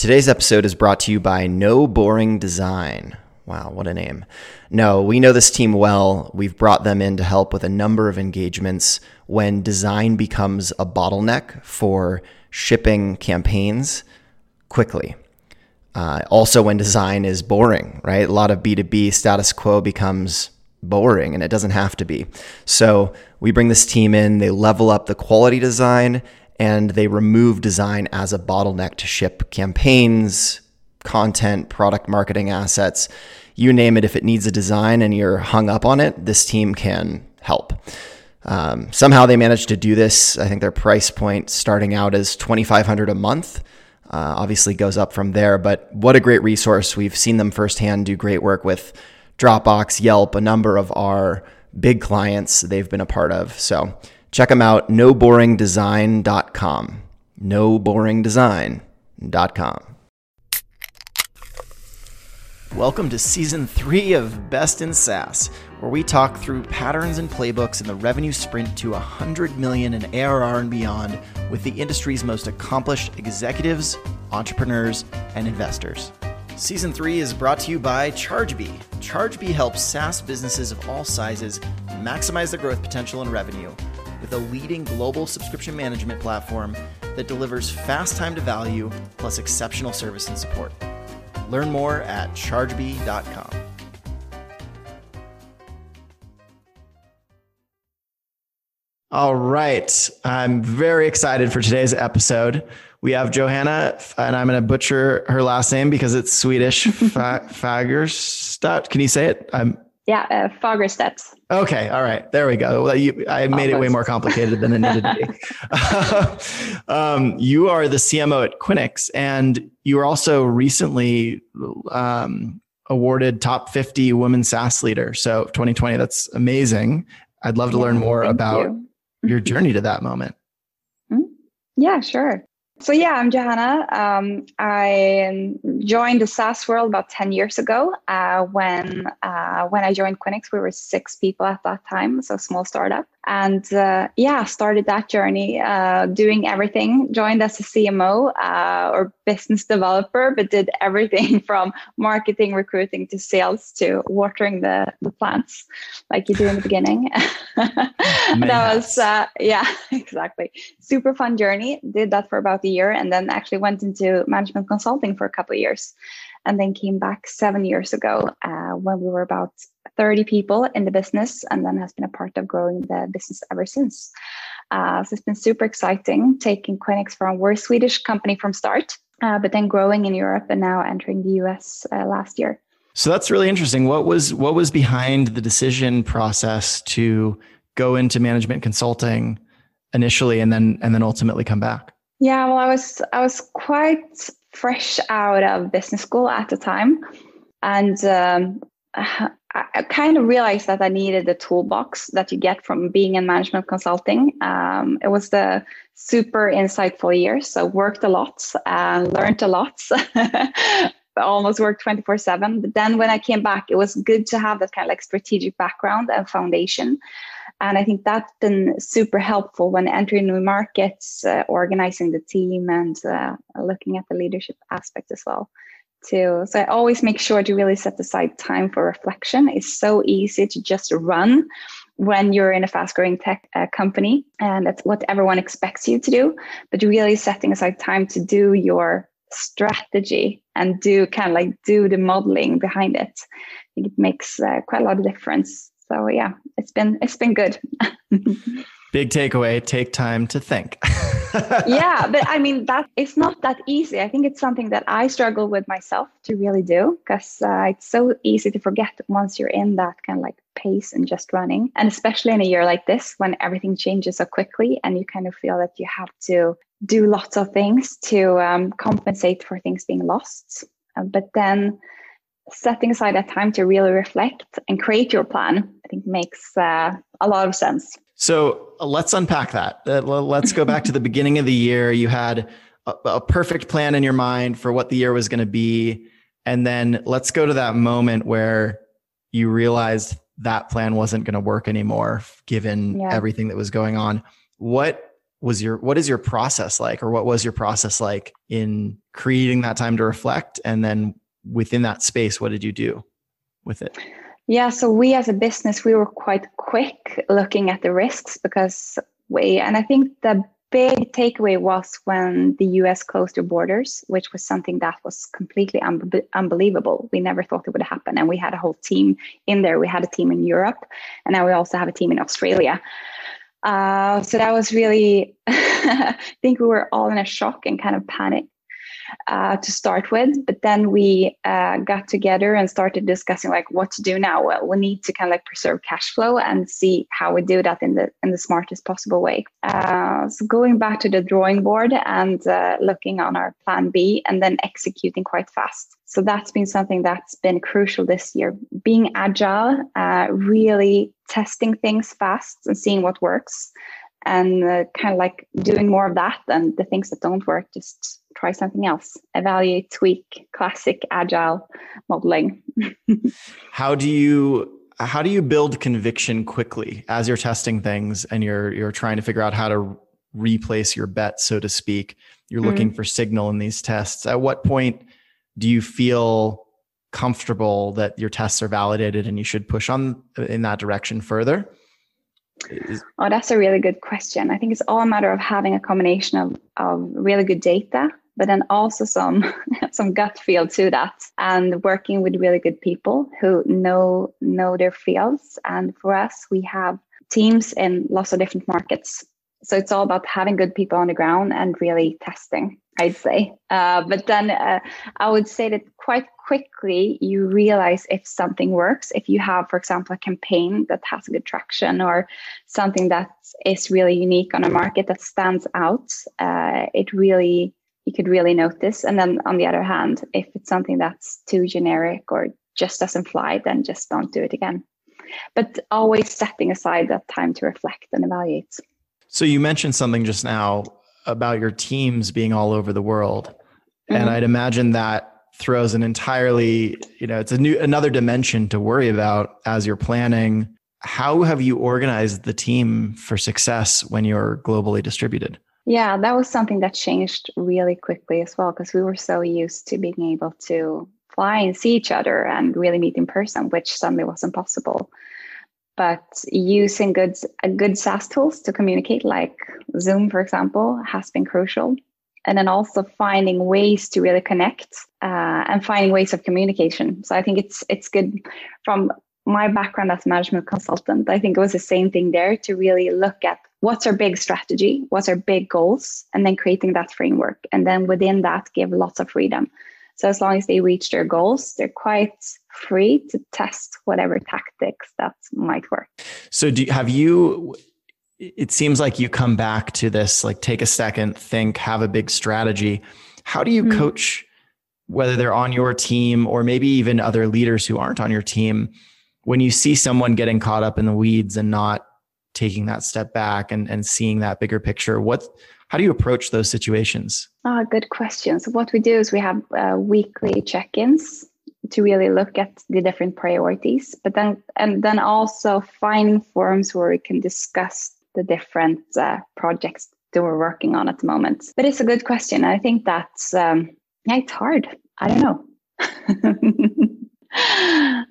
Today's episode is brought to you by No Boring Design. Wow, what a name. No, we know this team well. We've brought them in to help with a number of engagements when design becomes a bottleneck for shipping campaigns quickly. Uh, also, when design is boring, right? A lot of B2B status quo becomes boring and it doesn't have to be. So, we bring this team in, they level up the quality design, and they remove design as a bottleneck to ship campaigns, content, product marketing assets. You name it, if it needs a design and you're hung up on it, this team can help. Um, somehow they managed to do this. I think their price point starting out is 2500 a month. Uh, obviously goes up from there, but what a great resource. We've seen them firsthand do great work with Dropbox, Yelp, a number of our big clients they've been a part of. So check them out, noboringdesign.com. Noboringdesign.com. Welcome to season three of Best in SaaS, where we talk through patterns and playbooks in the revenue sprint to 100 million in ARR and beyond with the industry's most accomplished executives, entrepreneurs, and investors. Season three is brought to you by ChargeBee. ChargeBee helps SaaS businesses of all sizes maximize their growth potential and revenue with a leading global subscription management platform that delivers fast time to value plus exceptional service and support. Learn more at chargebee.com. All right. I'm very excited for today's episode. We have Johanna, and I'm going to butcher her last name because it's Swedish. Fagerstedt. Can you say it? I'm yeah, uh, Fagerstedt. Okay, all right, there we go. Well, you, I made it way more complicated than it needed to be. um, you are the CMO at Quinyx, and you were also recently um, awarded top 50 women SaaS leader. So 2020, that's amazing. I'd love to yeah, learn more about you. your journey to that moment. Mm-hmm. Yeah, sure. So yeah, I'm Johanna. Um, I joined the SaaS world about ten years ago. Uh, when uh, when I joined Quinyx, we were six people at that time, so small startup. And uh, yeah, started that journey, uh, doing everything. Joined as a CMO uh, or business developer, but did everything from marketing, recruiting to sales to watering the the plants, like you do in the beginning. that was uh, yeah, exactly. Super fun journey. Did that for about a year and then actually went into management consulting for a couple of years and then came back seven years ago uh, when we were about 30 people in the business and then has been a part of growing the business ever since. Uh, so it's been super exciting taking Quinyx from we're a swedish company from start uh, but then growing in europe and now entering the us uh, last year. So that's really interesting. What was what was behind the decision process to go into management consulting initially and then and then ultimately come back? Yeah, well, I was I was quite fresh out of business school at the time, and um, I kind of realized that I needed the toolbox that you get from being in management consulting. Um, it was the super insightful year, so worked a lot, and learned a lot. almost worked 24 7 but then when i came back it was good to have that kind of like strategic background and foundation and I think that's been super helpful when entering new markets, uh, organizing the team, and uh, looking at the leadership aspect as well. Too. So I always make sure to really set aside time for reflection. It's so easy to just run when you're in a fast growing tech uh, company, and that's what everyone expects you to do. But really setting aside time to do your strategy and do kind of like do the modeling behind it. I think it makes uh, quite a lot of difference so yeah it's been it's been good. Big takeaway take time to think. Yeah but i mean that it's not that easy. I think it's something that i struggle with myself to really do because uh, it's so easy to forget once you're in that kind of like pace and just running. And especially in a year like this when everything changes so quickly and you kind of feel that you have to do lots of things to um, compensate for things being lost. Uh, but then setting aside that time to really reflect and create your plan, I think makes uh, a lot of sense. So uh, let's unpack that. Uh, let's go back to the beginning of the year. You had a, a perfect plan in your mind for what the year was going to be. And then let's go to that moment where you realized that plan wasn't going to work anymore given yeah. everything that was going on. What was your what is your process like or what was your process like in creating that time to reflect and then within that space what did you do with it yeah so we as a business we were quite quick looking at the risks because we and i think the big takeaway was when the US closed their borders, which was something that was completely un- unbelievable. We never thought it would happen. And we had a whole team in there. We had a team in Europe, and now we also have a team in Australia. Uh, so that was really, I think we were all in a shock and kind of panic uh, to start with. But then we uh, got together and started discussing like what to do now. Well, we need to kind of like preserve cash flow and see how we do that in the in the smartest possible way. Uh, so going back to the drawing board and uh, looking on our plan B and then executing quite fast. So that's been something that's been crucial this year. Being agile, uh, really testing things fast and seeing what works and uh, kind of like doing more of that and the things that don't work just try something else. Evaluate tweak classic agile modeling. How do you how do you build conviction quickly as you're testing things and you're you're trying to figure out how to replace your bet so to speak? You're looking mm-hmm. for signal in these tests. At what point do you feel comfortable that your tests are validated and you should push on in that direction further oh, that's a really good question. I think it's all a matter of having a combination of, of really good data, but then also some some gut feel to that, and working with really good people who know know their fields. And for us, we have teams in lots of different markets. So it's all about having good people on the ground and really testing. I'd say. Uh, but then uh, I would say that quite quickly you realize if something works. If you have, for example, a campaign that has good traction or something that is really unique on a market that stands out, uh, it really you could really notice. And then on the other hand, if it's something that's too generic or just doesn't fly, then just don't do it again. But always setting aside that time to reflect and evaluate. So you mentioned something just now about your teams being all over the world. Mm-hmm. And I'd imagine that throws an entirely, you know, it's a new another dimension to worry about as you're planning. How have you organized the team for success when you're globally distributed? Yeah, that was something that changed really quickly as well because we were so used to being able to fly and see each other and really meet in person, which suddenly wasn't possible but using good good SaaS tools to communicate, like Zoom, for example, has been crucial. And then also finding ways to really connect uh, and finding ways of communication. So I think it's it's good from my background as a management consultant. I think it was the same thing there to really look at what's our big strategy, what's our big goals, and then creating that framework. And then within that, give lots of freedom. So as long as they reach their goals, they're quite free to test whatever tactics that might work. So do have you it seems like you come back to this like take a second, think, have a big strategy. How do you mm-hmm. coach whether they're on your team or maybe even other leaders who aren't on your team when you see someone getting caught up in the weeds and not taking that step back and, and seeing that bigger picture? What how do you approach those situations? Ah, good question. So what we do is we have uh, weekly check-ins to really look at the different priorities, but then and then also find forums where we can discuss the different uh, projects that we're working on at the moment. But it's a good question. I think that's um, yeah, it's hard. I don't know.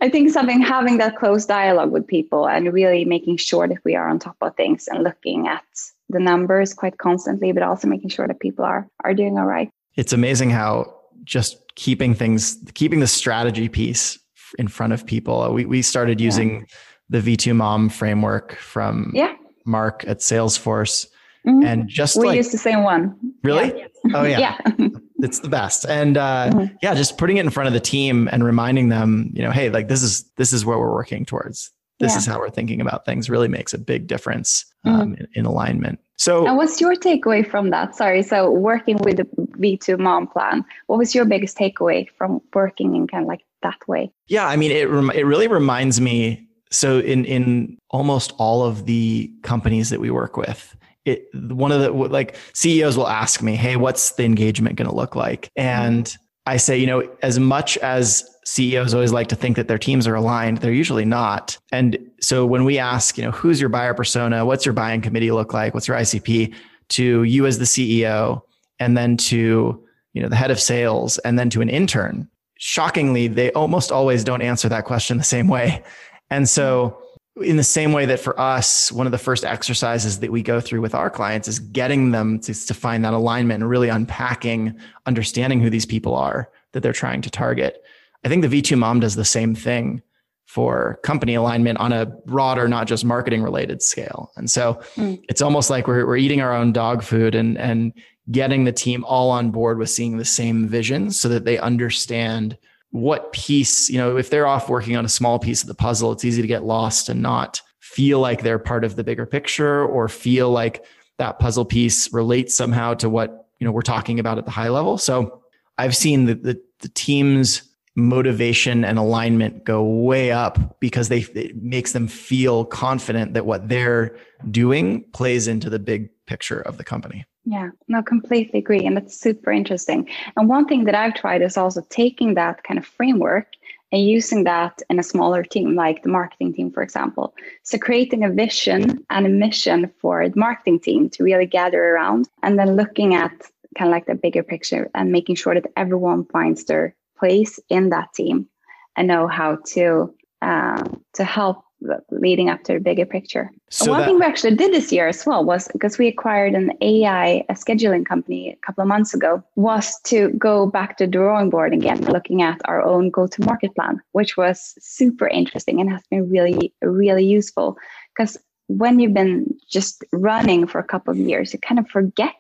I think something having that close dialogue with people and really making sure that we are on top of things and looking at the numbers quite constantly, but also making sure that people are are doing all right. It's amazing how just keeping things, keeping the strategy piece in front of people. We we started using yeah. the V2MOM framework from yeah. Marc at Salesforce. Mm-hmm. And just we like, use the same one. Really? Yeah. Oh yeah. yeah. it's the best. And uh, mm-hmm. yeah, just putting it in front of the team and reminding them, you know, hey, like this is this is where we're working towards this yeah. is how we're thinking about things really makes a big difference um, mm-hmm. in, in, alignment. So, and what's your takeaway from that? Sorry, so working with the V2MOM plan, what was your biggest takeaway from working in kind of like that way? Yeah, I mean, it rem- it really reminds me. So, in in almost all of the companies that we work with, it one of the like CEOs will ask me, "Hey, what's the engagement going to look like?" And I say, you know, as much as CEOs always like to think that their teams are aligned, they're usually not. And so when we ask, you know, who's your buyer persona? What's your buying committee look like? What's your ICP? to you as the CEO and then to you know the head of sales and then to an intern shockingly they almost always don't answer that question the same way and so in the same way that for us one of the first exercises that we go through with our clients is getting them to, to find that alignment and really unpacking understanding who these people are that they're trying to target i think the V2MOM does the same thing for company alignment on a broader, not just marketing related scale. And so mm. it's almost like we're, we're eating our own dog food and, and getting the team all on board with seeing the same vision so that they understand what piece, you know, if they're off working on a small piece of the puzzle, it's easy to get lost and not feel like they're part of the bigger picture or feel like that puzzle piece relates somehow to what, you know, we're talking about at the high level. So I've seen the, the, the teams motivation and alignment go way up because they it makes them feel confident that what they're doing plays into the big picture of the company. Yeah, no, completely agree. And that's super interesting. And one thing that I've tried is also taking that kind of framework and using that in a smaller team, like the marketing team, for example. So creating a vision and a mission for the marketing team to really gather around and then looking at kind of like the bigger picture and making sure that everyone finds their place in that team and know how to uh, to help leading up to the bigger picture. So One that, thing we actually did this year as well was because we acquired an AI a scheduling company a couple of months ago was to go back to the drawing board again, looking at our own go-to-market plan, which was super interesting and has been really, really useful because when you've been just running for a couple of years, you kind of forget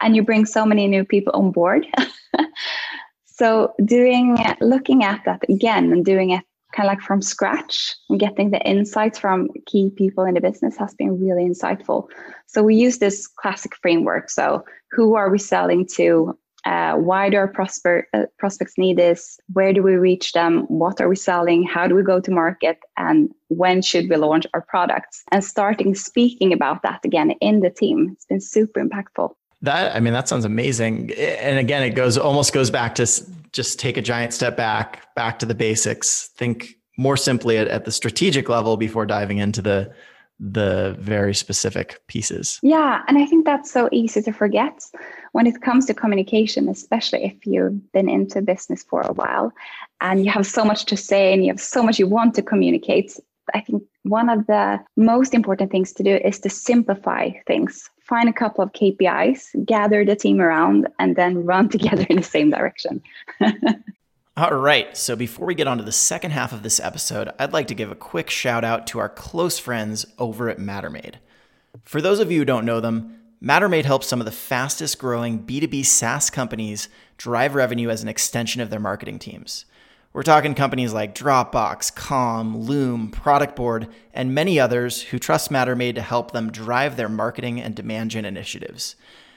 and you bring so many new people on board So doing looking at that again and doing it kind of like from scratch and getting the insights from key people in the business has been really insightful. So we use this classic framework. So who are we selling to? Uh, why do our prosper, uh, prospects need this? Where do we reach them? What are we selling? How do we go to market? And when should we launch our products? And starting speaking about that again in the team, it's been super impactful. That I mean, that sounds amazing. And again, it goes almost goes back to just take a giant step back, back to the basics. Think more simply at, at the strategic level before diving into the the very specific pieces. Yeah, and I think that's so easy to forget when it comes to communication, especially if you've been into business for a while and you have so much to say and you have so much you want to communicate. I think one of the most important things to do is to simplify things find a couple of KPIs, gather the team around, and then run together in the same direction. All right, so before we get on to the second half of this episode, I'd like to give a quick shout out to our close friends over at Mattermade. For those of you who don't know them, Mattermade helps some of the fastest growing B2B SaaS companies drive revenue as an extension of their marketing teams. We're talking companies like Dropbox, Calm, Loom, Productboard, and many others who trust Mattermade to help them drive their marketing and demand gen initiatives.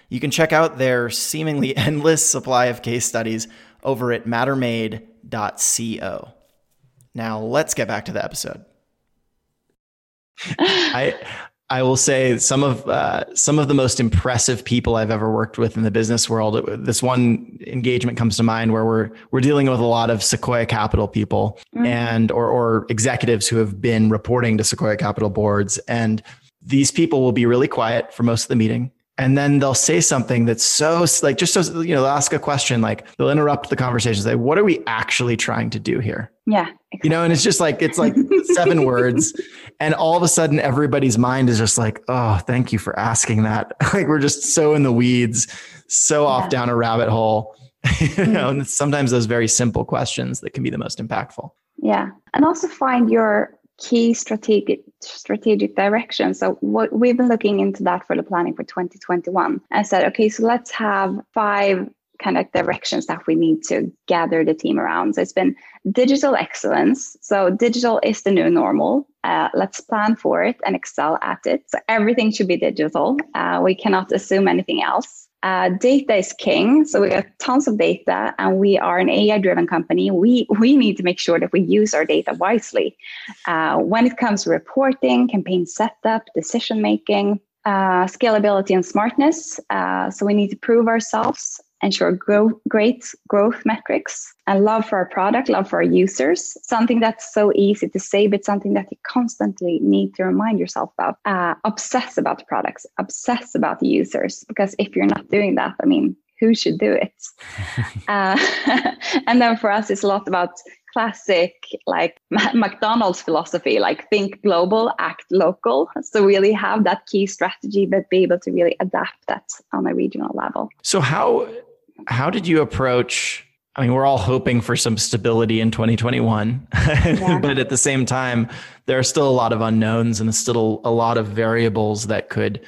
You can check out their seemingly endless supply of case studies over at mattermade.co. Now, let's get back to the episode. I I will say some of uh, some of the most impressive people I've ever worked with in the business world. This one engagement comes to mind where we're we're dealing with a lot of Sequoia Capital people mm-hmm. and or or executives who have been reporting to Sequoia Capital boards, and these people will be really quiet for most of the meeting and then they'll say something that's so like just so you know they'll ask a question like they'll interrupt the conversation say what are we actually trying to do here? Yeah exactly. you know and it's just like it's like seven words and all of a sudden everybody's mind is just like oh thank you for asking that. Like we're just so in the weeds so off down a rabbit hole. You know mm. and sometimes those very simple questions that can be the most impactful. Yeah and also find your key strategic strategic direction. So what we've been looking into that for the planning for 2021 and said, okay, so let's have five kind of directions that we need to gather the team around. So it's been digital excellence. So digital is the new normal. Uh, let's plan for it and excel at it. So everything should be digital. Uh, we cannot assume anything else. Uh, data is king. So we got tons of data, and we are an AI-driven company. We we need to make sure that we use our data wisely uh, when it comes to reporting, campaign setup, decision making, uh, scalability, and smartness. Uh, so we need to prove ourselves ensure grow, great growth metrics, and love for our product, love for our users. Something that's so easy to say, but something that you constantly need to remind yourself about. Uh, obsess about the products, obsess about the users, because if you're not doing that, I mean, who should do it? uh, and then for us, it's a lot about classic like McDonald's philosophy, like think global, act local. So really have that key strategy, but be able to really adapt that on a regional level. So how how did you approach? I mean, we're all hoping for some stability in 2021, yeah. but at the same time, there are still a lot of unknowns and still a lot of variables that could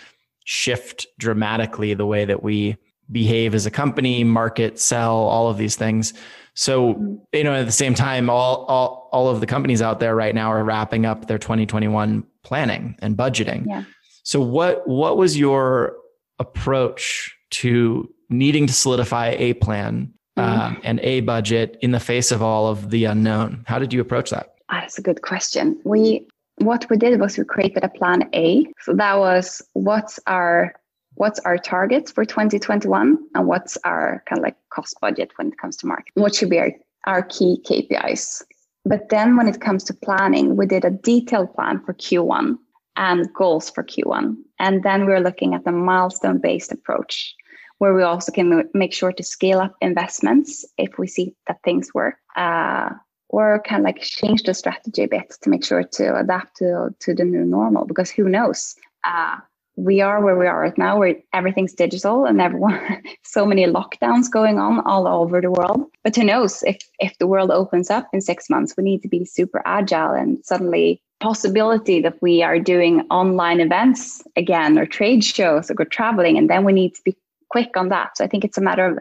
shift dramatically the way that we behave as a company, market, sell, all of these things. So, you know, at the same time, all, all, all of the companies out there right now are wrapping up their 2021 planning and budgeting. Yeah. So what, what was your approach to needing to solidify a plan uh, mm-hmm. and a budget in the face of all of the unknown? How did you approach that? Ah, that's a good question. We, what we did was we created a plan A. So that was what's our what's our targets for 2021 and what's our kind of like cost budget when it comes to market what should be our, our key kpis but then when it comes to planning we did a detailed plan for q1 and goals for q1 and then we're looking at the milestone based approach where we also can make sure to scale up investments if we see that things work uh, or kind of like change the strategy a bit to make sure to adapt to, to the new normal because who knows? Uh, we are where we are right now where everything's digital and everyone so many lockdowns going on all over the world. But who knows if if the world opens up in six months we need to be super agile and suddenly possibility that we are doing online events again or trade shows or traveling and then we need to be quick on that so i think it's a matter of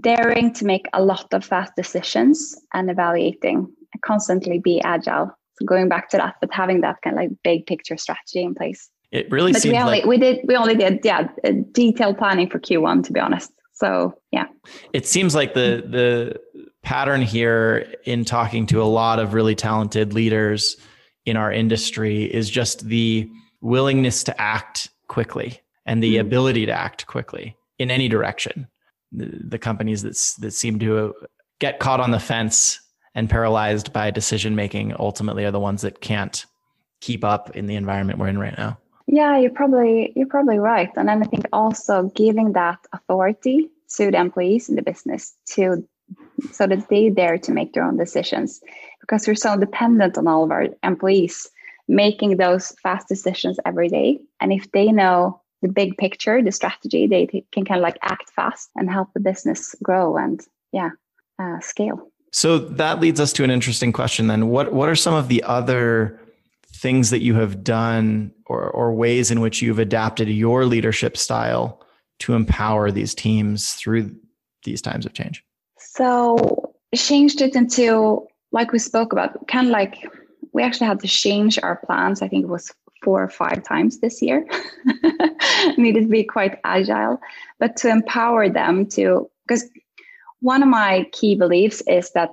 daring to make a lot of fast decisions and evaluating constantly be agile so going back to that but having that kind of like big picture strategy in place it really but seems we only, like we did we only did yeah detailed planning for Q1 to be honest. So yeah. It seems like the the pattern here in talking to a lot of really talented leaders in our industry is just the willingness to act quickly and the mm-hmm. ability to act quickly in any direction. The, the companies that that seem to get caught on the fence and paralyzed by decision making ultimately are the ones that can't keep up in the environment we're in right now. Yeah, you're probably you're probably right. And then I think also giving that authority to the employees in the business to so that they dare to make their own decisions because we're so dependent on all of our employees making those fast decisions every day. And if they know the big picture, the strategy, they can kind of like act fast and help the business grow and yeah, uh, scale. So that leads us to an interesting question then. What what are some of the other things that you have done or, or ways in which you've adapted your leadership style to empower these teams through these times of change? So, changed it into, like we spoke about, kind of like we actually had to change our plans. I think it was four or five times this year. Needed to be quite agile, but to empower them to, because one of my key beliefs is that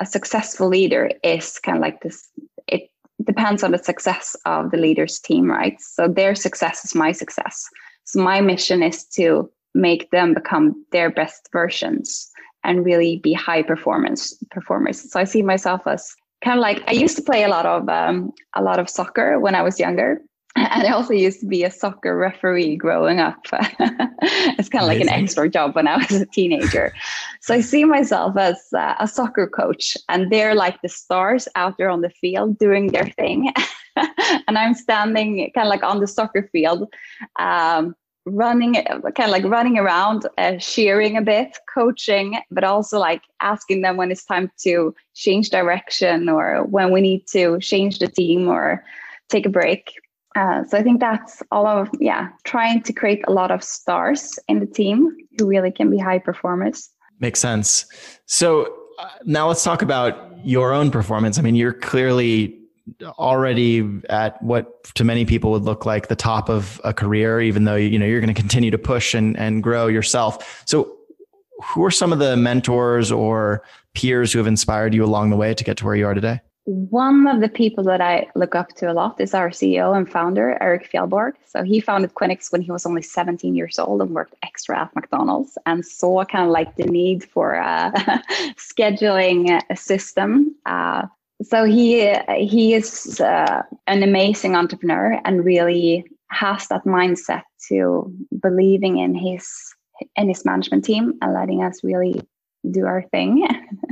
a successful leader is kind of like this it depends on the success of the leader's team, right? So their success is my success. So my mission is to make them become their best versions and really be high performance performers. So I see myself as kind of like I used to play a lot of um, a lot of soccer when I was younger, and I also used to be a soccer referee growing up. it's kind of like an extra job when I was a teenager. So I see myself as uh, a soccer coach, and they're like the stars out there on the field doing their thing. and I'm standing kind of like on the soccer field, um, running, kind of like running around, uh, a bit, coaching, but also like asking them when it's time to change direction or when we need to change the team or take a break. Uh, so I think that's all of yeah, trying to create a lot of stars in the team who really can be high performers. Makes sense. So uh, now let's talk about your own performance. I mean, you're clearly already at what to many people would look like the top of a career, even though you know you're going to continue to push and and grow yourself. So, who are some of the mentors or peers who have inspired you along the way to get to where you are today? one of the people that I look up to a lot is our CEO and founder, Erik Fjellborg. So he founded Quinyx when he was only 17 years old and worked extra at McDonald's and saw kind of like the need for a scheduling a system. Uh, so he he is uh, an amazing entrepreneur and really has that mindset to believing in his in his management team and letting us really do our thing.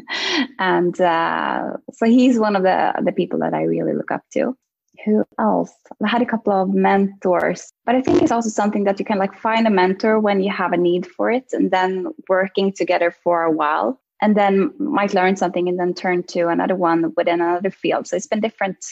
and uh, so he's one of the the people that I really look up to. Who else? I had a couple of mentors, but I think it's also something that you can like find a mentor when you have a need for it, and then working together for a while, and then might learn something, and then turn to another one within another field. So it's been different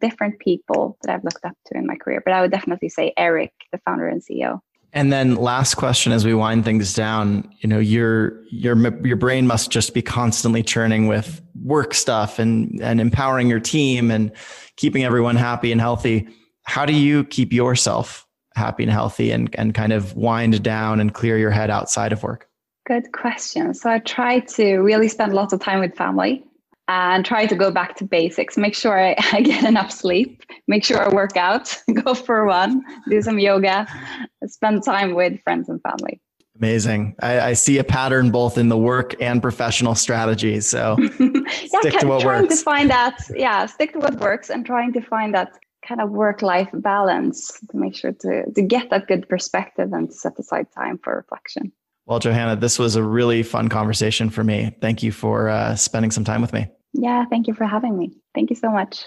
different people that I've looked up to in my career, but I would definitely say Erik, the founder and CEO. And then last question as we wind things down, you know, your your your brain must just be constantly churning with work stuff and and empowering your team and keeping everyone happy and healthy. How do you keep yourself happy and healthy and and kind of wind down and clear your head outside of work? Good question. So I try to really spend lots of time with family and try to go back to basics. Make sure I, I, get enough sleep. Make sure I work out, go for a run, do some yoga, spend time with friends and family. Amazing. I, I see a pattern both in the work and professional strategies. So yeah, stick to what trying works. to find that, yeah, stick to what works and trying to find that kind of work-life balance to make sure to, to get that good perspective and set aside time for reflection. Well, Johanna, this was a really fun conversation for me. Thank you for uh, spending some time with me. Yeah, thank you for having me. Thank you so much.